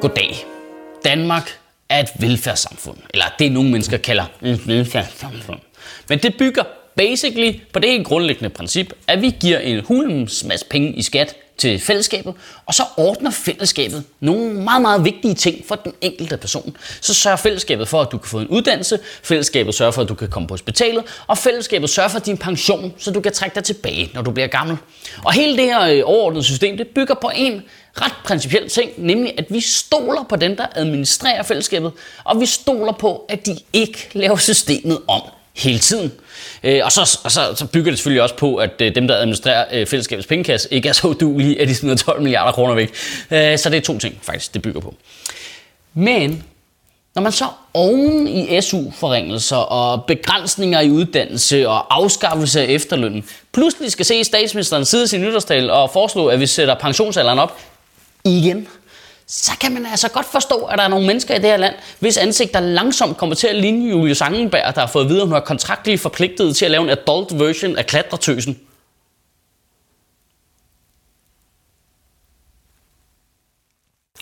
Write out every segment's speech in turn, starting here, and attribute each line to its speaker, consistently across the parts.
Speaker 1: Goddag. Danmark er et velfærdssamfund. Eller det nogle mennesker kalder et velfærdssamfund. Men det bygger basically på det helt grundlæggende princip, at vi giver en hulens masse penge i skat til fællesskabet, og så ordner fællesskabet nogle meget, meget vigtige ting for den enkelte person. Så sørger fællesskabet for, at du kan få en uddannelse, fællesskabet sørger for, at du kan komme på hospitalet, og fællesskabet sørger for din pension, så du kan trække dig tilbage, når du bliver gammel. Og hele det her øh, overordnede system, det bygger på en ret principiel ting, nemlig at vi stoler på dem, der administrerer fællesskabet, og vi stoler på, at de ikke laver systemet om hele tiden. Øh, og så, og så, så bygger det selvfølgelig også på, at øh, dem, der administrerer øh, fællesskabets pengekasse, ikke er så udulige, at de smider 12 milliarder kroner væk. Øh, så det er to ting, faktisk, det bygger på. Men når man så oven i SU-forringelser og begrænsninger i uddannelse og afskaffelse af efterlønnen, pludselig skal se statsministeren sidde sin nytårstal og foreslå, at vi sætter pensionsalderen op igen, så kan man altså godt forstå, at der er nogle mennesker i det her land, hvis ansigt der langsomt kommer til at ligne Julie Sangenberg, der har fået videre, at hun er kontraktligt forpligtet til at lave en adult version af klatretøsen.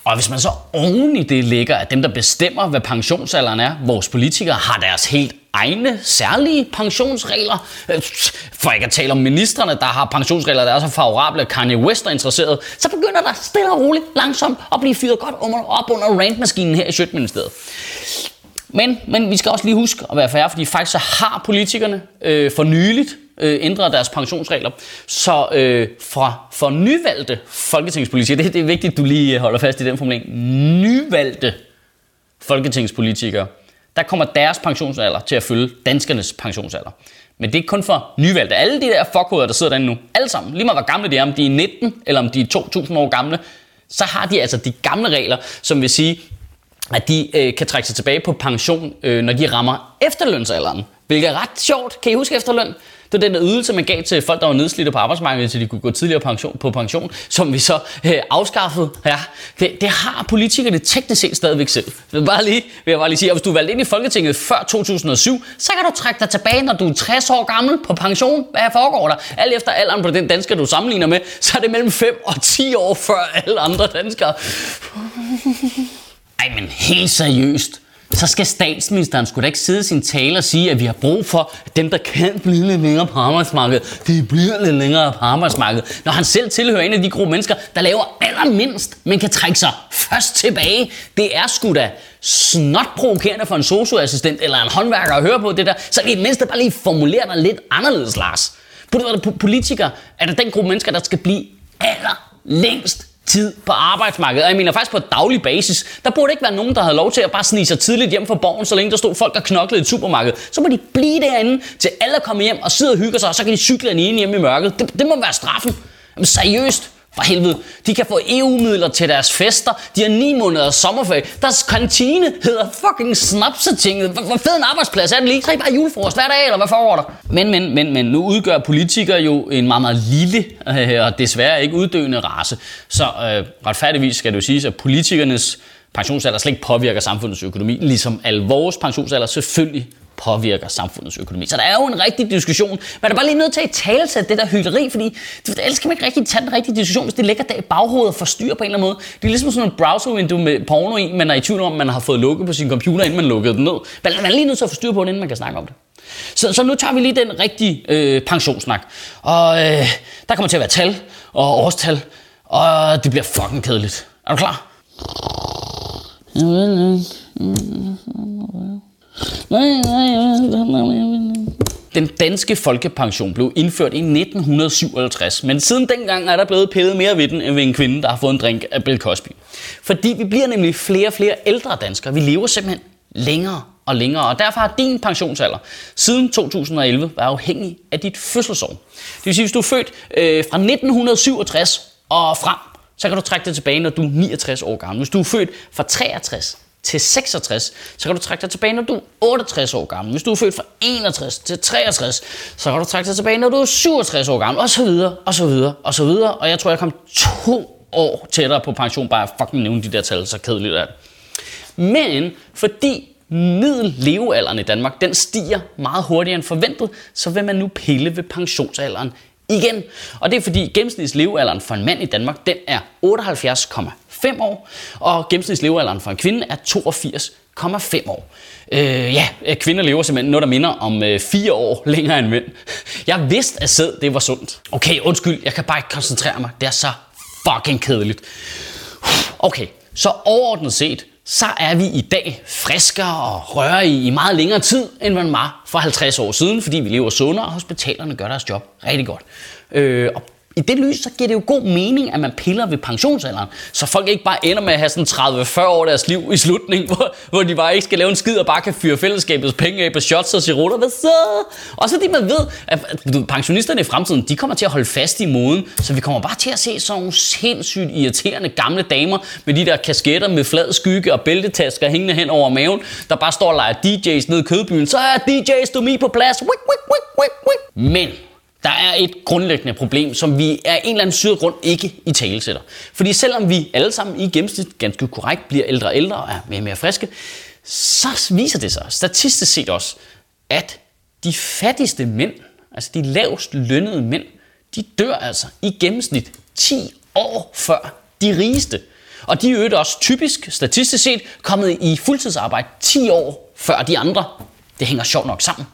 Speaker 1: Og hvis man så oven i det ligger, at dem, der bestemmer, hvad pensionsalderen er, vores politikere, har deres helt egne særlige pensionsregler. Øh, for ikke at tale om ministerne, der har pensionsregler, der er så favorable, at Kanye West er interesseret, så begynder der stille og roligt, langsomt at blive fyret godt op under rantmaskinen her i Sjøtministeriet. Men, men vi skal også lige huske at være færre, fordi faktisk så har politikerne øh, for nyligt øh, ændret deres pensionsregler. Så øh, fra for nyvalgte folketingspolitikere, det, det er vigtigt, at du lige holder fast i den formulering, nyvalgte folketingspolitikere, der kommer deres pensionsalder til at følge danskernes pensionsalder. Men det er kun for nyvalgte. Alle de der fuckhoveder, der sidder derinde nu, alle sammen, lige meget hvor gamle de er, om de er 19 eller om de er 2000 år gamle, så har de altså de gamle regler, som vil sige, at de øh, kan trække sig tilbage på pension, øh, når de rammer efterlønsalderen. Hvilket er ret sjovt. Kan I huske efterløn? Det var den der ydelse, man gav til folk, der var nedslidte på arbejdsmarkedet, så de kunne gå tidligere pension, på pension, som vi så øh, afskaffede. Ja, det, det har politikerne teknisk set stadigvæk selv. Det vil, bare lige, vil jeg bare lige sige, at hvis du er valgt ind i Folketinget før 2007, så kan du trække dig tilbage, når du er 60 år gammel på pension. Hvad foregår der? Alt efter alderen på den dansker, du sammenligner med, så er det mellem 5 og 10 år før alle andre danskere. Ej, men helt seriøst så skal statsministeren skulle da ikke sidde i sin tale og sige, at vi har brug for at dem, der kan blive lidt længere på arbejdsmarkedet, de bliver lidt længere på arbejdsmarkedet. Når han selv tilhører en af de gruppe mennesker, der laver allermindst, men kan trække sig først tilbage. Det er sgu da snot provokerende for en socioassistent eller en håndværker at høre på det der. Så i det mindste bare lige formulere dig lidt anderledes, Lars. Politikere er der den gruppe mennesker, der skal blive allerlængst tid på arbejdsmarkedet. Og jeg mener faktisk på daglig basis. Der burde ikke være nogen, der havde lov til at bare snige sig tidligt hjem fra borgen, så længe der stod folk og knoklede i supermarkedet. Så må de blive derinde, til alle kommer hjem og sidder og hygger sig, og så kan de cykle en ene hjem i mørket. Det, det må være straffen. Jamen seriøst. For helvede. De kan få EU-midler til deres fester. De har 9 måneders sommerferie. Deres kantine hedder fucking Snapsetinget. Hvor fed en arbejdsplads er det lige? Så er bare julefrokost hver dag, eller hvad foregår der? Men, men, men, men nu udgør politikere jo en meget, meget lille øh, og desværre ikke uddøende race. Så øh, retfærdigvis skal det jo siges, at politikernes pensionsalder slet ikke påvirker samfundets økonomi, ligesom al vores pensionsalder selvfølgelig påvirker samfundets økonomi. Så der er jo en rigtig diskussion. Man er bare lige nødt til at tale til det der hyggeleri, fordi ellers kan man ikke rigtig tage den rigtige diskussion, hvis det ligger der i baghovedet og forstyrrer på en eller anden måde. Det er ligesom sådan en browser-window med porno i, man er i tvivl om, man har fået lukket på sin computer, inden man lukkede den ned. Man er lige nødt til at forstyrre på den, inden man kan snakke om det. Så, så nu tager vi lige den rigtige øh, pensionssnak. Og øh, der kommer til at være tal og årstal, og det bliver fucking kedeligt. Er du klar? Den danske folkepension blev indført i 1957, men siden dengang er der blevet pillet mere ved den, end ved en kvinde, der har fået en drink af Bill Cosby. Fordi vi bliver nemlig flere og flere ældre danskere. Vi lever simpelthen længere og længere, og derfor har din pensionsalder siden 2011 været afhængig af dit fødselsår. Det vil sige, hvis du er født øh, fra 1967 og frem, så kan du trække det tilbage, når du er 69 år gammel. Hvis du er født fra 63 til 66, så kan du trække dig tilbage, når du er 68 år gammel. Hvis du er født fra 61 til 63, så kan du trække dig tilbage, når du er 67 år gammel, og så videre, og så videre, og så videre. Og jeg tror, jeg kom to år tættere på pension, bare at fucking nævne de der tal, så kedeligt er det. Men fordi middellevealderen i Danmark, den stiger meget hurtigere end forventet, så vil man nu pille ved pensionsalderen igen. Og det er fordi gennemsnitslevealderen for en mand i Danmark, den er 5 år, og gennemsnitslevealderen for en kvinde er 82,5 år. Øh, ja, øh, kvinder lever simpelthen noget, der minder om øh, 4 år længere end mænd. Jeg vidste, at sæd det var sundt. Okay, undskyld, jeg kan bare ikke koncentrere mig. Det er så fucking kedeligt. Okay, så overordnet set, så er vi i dag friskere og rører i, i meget længere tid, end man var for 50 år siden, fordi vi lever sundere, og hospitalerne gør deres job rigtig godt. Øh, og i det lys, så giver det jo god mening, at man piller ved pensionsalderen, så folk ikke bare ender med at have sådan 30-40 år deres liv i slutningen, hvor, hvor de bare ikke skal lave en skid og bare kan fyre fællesskabets penge af på shots og cirutter. Hvad så? Og så det, man ved, at pensionisterne i fremtiden, de kommer til at holde fast i moden, så vi kommer bare til at se sådan nogle sindssygt irriterende gamle damer med de der kasketter med flad skygge og bæltetasker hængende hen over maven, der bare står og leger DJ's ned i kødbyen. Så er DJ's du på plads. Wik, wik, wik, wik, wik. Men der er et grundlæggende problem, som vi af en eller anden syret grund ikke i tale sætter. Fordi selvom vi alle sammen i gennemsnit ganske korrekt bliver ældre og ældre og er mere og mere friske, så viser det sig statistisk set også, at de fattigste mænd, altså de lavest lønnede mænd, de dør altså i gennemsnit 10 år før de rigeste. Og de er også typisk, statistisk set, kommet i fuldtidsarbejde 10 år før de andre. Det hænger sjovt nok sammen.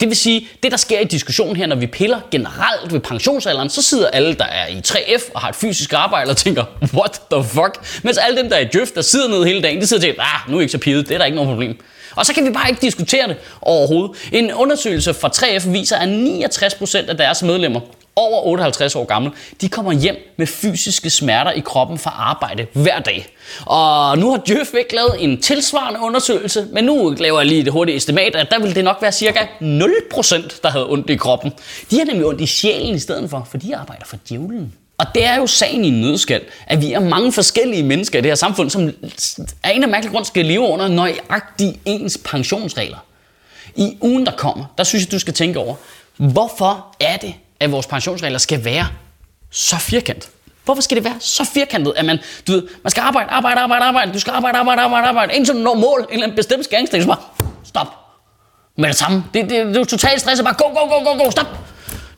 Speaker 1: Det vil sige, det der sker i diskussionen her, når vi piller generelt ved pensionsalderen, så sidder alle, der er i 3F og har et fysisk arbejde og tænker, what the fuck? Mens alle dem, der er i Djøf, der sidder nede hele dagen, de sidder til, ah, nu er jeg ikke så pivet, det er der ikke noget problem. Og så kan vi bare ikke diskutere det overhovedet. En undersøgelse fra 3F viser, at 69% af deres medlemmer over 58 år gammel, de kommer hjem med fysiske smerter i kroppen fra arbejde hver dag. Og nu har Djøf ikke lavet en tilsvarende undersøgelse, men nu laver jeg lige det hurtige estimat, at der vil det nok være cirka 0%, der havde ondt i kroppen. De har nemlig ondt i sjælen i stedet for, for de arbejder for djævlen. Og det er jo sagen i en nødskal, at vi er mange forskellige mennesker i det her samfund, som af en af mærkelig grund skal leve under nøjagtig ens pensionsregler. I ugen, der kommer, der synes jeg, du skal tænke over, hvorfor er det, at vores pensionsregler skal være så firkantet? Hvorfor skal det være så firkantet, at man, du ved, man skal arbejde, arbejde, arbejde, arbejde, du skal arbejde, arbejde, arbejde, arbejde, indtil du når mål, en eller anden bestemt skæringsstik, så bare, stop. Med det samme. Det, det, det er jo totalt stress, bare go, go, go, go, go, stop.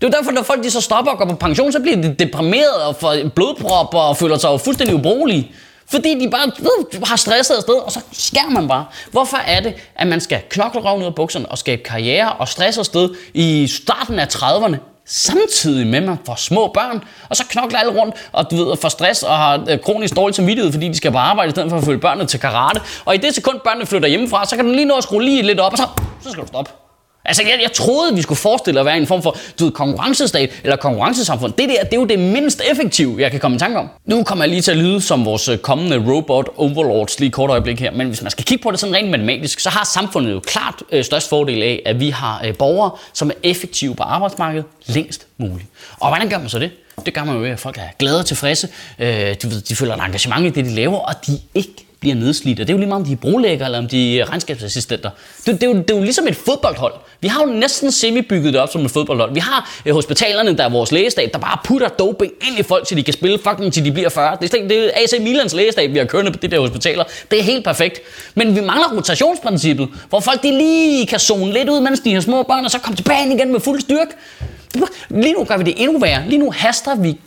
Speaker 1: Det er jo derfor, når folk de så stopper og går på pension, så bliver de deprimeret og får blodprop og føler sig fuldstændig ubrugelige. Fordi de bare ved, har stresset afsted, og så skærer man bare. Hvorfor er det, at man skal knokle røven ud af bukserne og skabe karriere og stresse afsted i starten af 30'erne, samtidig med, at man får små børn, og så knokler alle rundt, og du ved, får stress og har øh, kronisk dårlig samvittighed, fordi de skal på arbejde, i stedet for at følge børnene til karate. Og i det sekund, børnene flytter hjemmefra, så kan du lige nå at skrue lige lidt op, og så, så skal du stoppe. Altså, jeg, jeg troede, vi skulle forestille at være en form for du ved, konkurrencestat eller konkurrencesamfund. Det der, det er jo det mindst effektive, jeg kan komme i tanke om. Nu kommer jeg lige til at lyde som vores øh, kommende robot overlords lige kort øjeblik her. Men hvis man skal kigge på det sådan rent matematisk, så har samfundet jo klart øh, størst fordel af, at vi har øh, borgere, som er effektive på arbejdsmarkedet længst muligt. Og hvordan gør man så det? Det gør man jo ved, at folk er glade og tilfredse. Øh, de, de føler et engagement i det, de laver, og de ikke bliver nedslidt. Og det er jo lige meget, om de er brolægger eller om de er regnskabsassistenter. Det, det, er jo, det er jo ligesom et fodboldhold. Vi har jo næsten semi-bygget det op som et fodboldhold. Vi har øh, hospitalerne, der er vores lægestab, der bare putter doping ind i folk, så de kan spille fucking til de bliver 40. Det er, det er AC Milans lægestab, vi har kørende på de der hospitaler. Det er helt perfekt. Men vi mangler rotationsprincippet, hvor folk de lige kan zone lidt ud, mens de har små børn, og så kommer tilbage igen med fuld styrke. Lige nu gør vi det endnu værre. Lige nu haster vi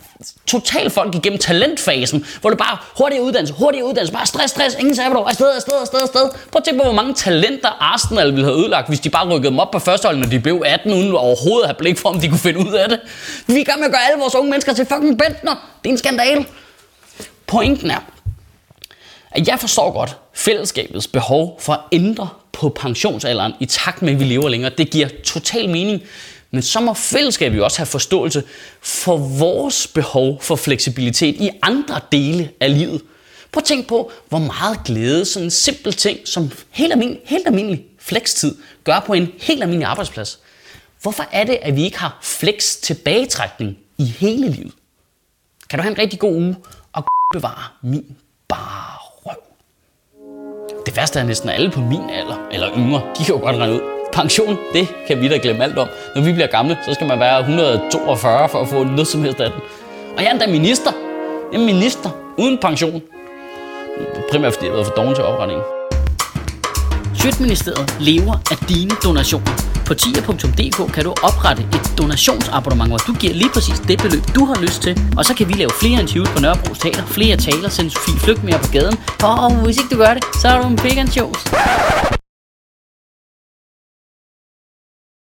Speaker 1: totalt folk igennem talentfasen, hvor det bare hurtig uddannelse, hurtig uddannelse, bare stress, stress, ingen sabbatår, afsted, afsted, afsted, afsted. Prøv at tænke på, hvor mange talenter Arsenal ville have ødelagt, hvis de bare rykkede dem op på førsteholdet, når de blev 18, uden overhovedet at have blik for, om de kunne finde ud af det. Vi er i gang med at gøre alle vores unge mennesker til fucking bentner. Det er en skandale. Pointen er, at jeg forstår godt fællesskabets behov for at ændre på pensionsalderen i takt med, at vi lever længere. Det giver total mening. Men så må fællesskabet jo også have forståelse for vores behov for fleksibilitet i andre dele af livet. Prøv at tænk på, hvor meget glæde sådan en simpel ting som helt almindelig, helt almindelig flekstid gør på en helt almindelig arbejdsplads. Hvorfor er det, at vi ikke har flex tilbagetrækning i hele livet? Kan du have en rigtig god uge og bevare min bare røv? Det værste er næsten alle på min alder, eller yngre, de kan jo godt regne ud, pension, det kan vi da glemme alt om. Når vi bliver gamle, så skal man være 142 for at få noget som helst af den. Og jeg er endda minister. Jeg er minister uden pension. Primært fordi jeg har været for doven til opretningen.
Speaker 2: Sjøtministeriet lever af dine donationer.
Speaker 1: På tier.dk kan du oprette et donationsabonnement, hvor du giver lige præcis det beløb, du har lyst til. Og så kan vi lave flere interviews på Nørrebro Teater, flere taler, sende Sofie Flygt mere på gaden. Og hvis ikke du gør det, så er du en big shows.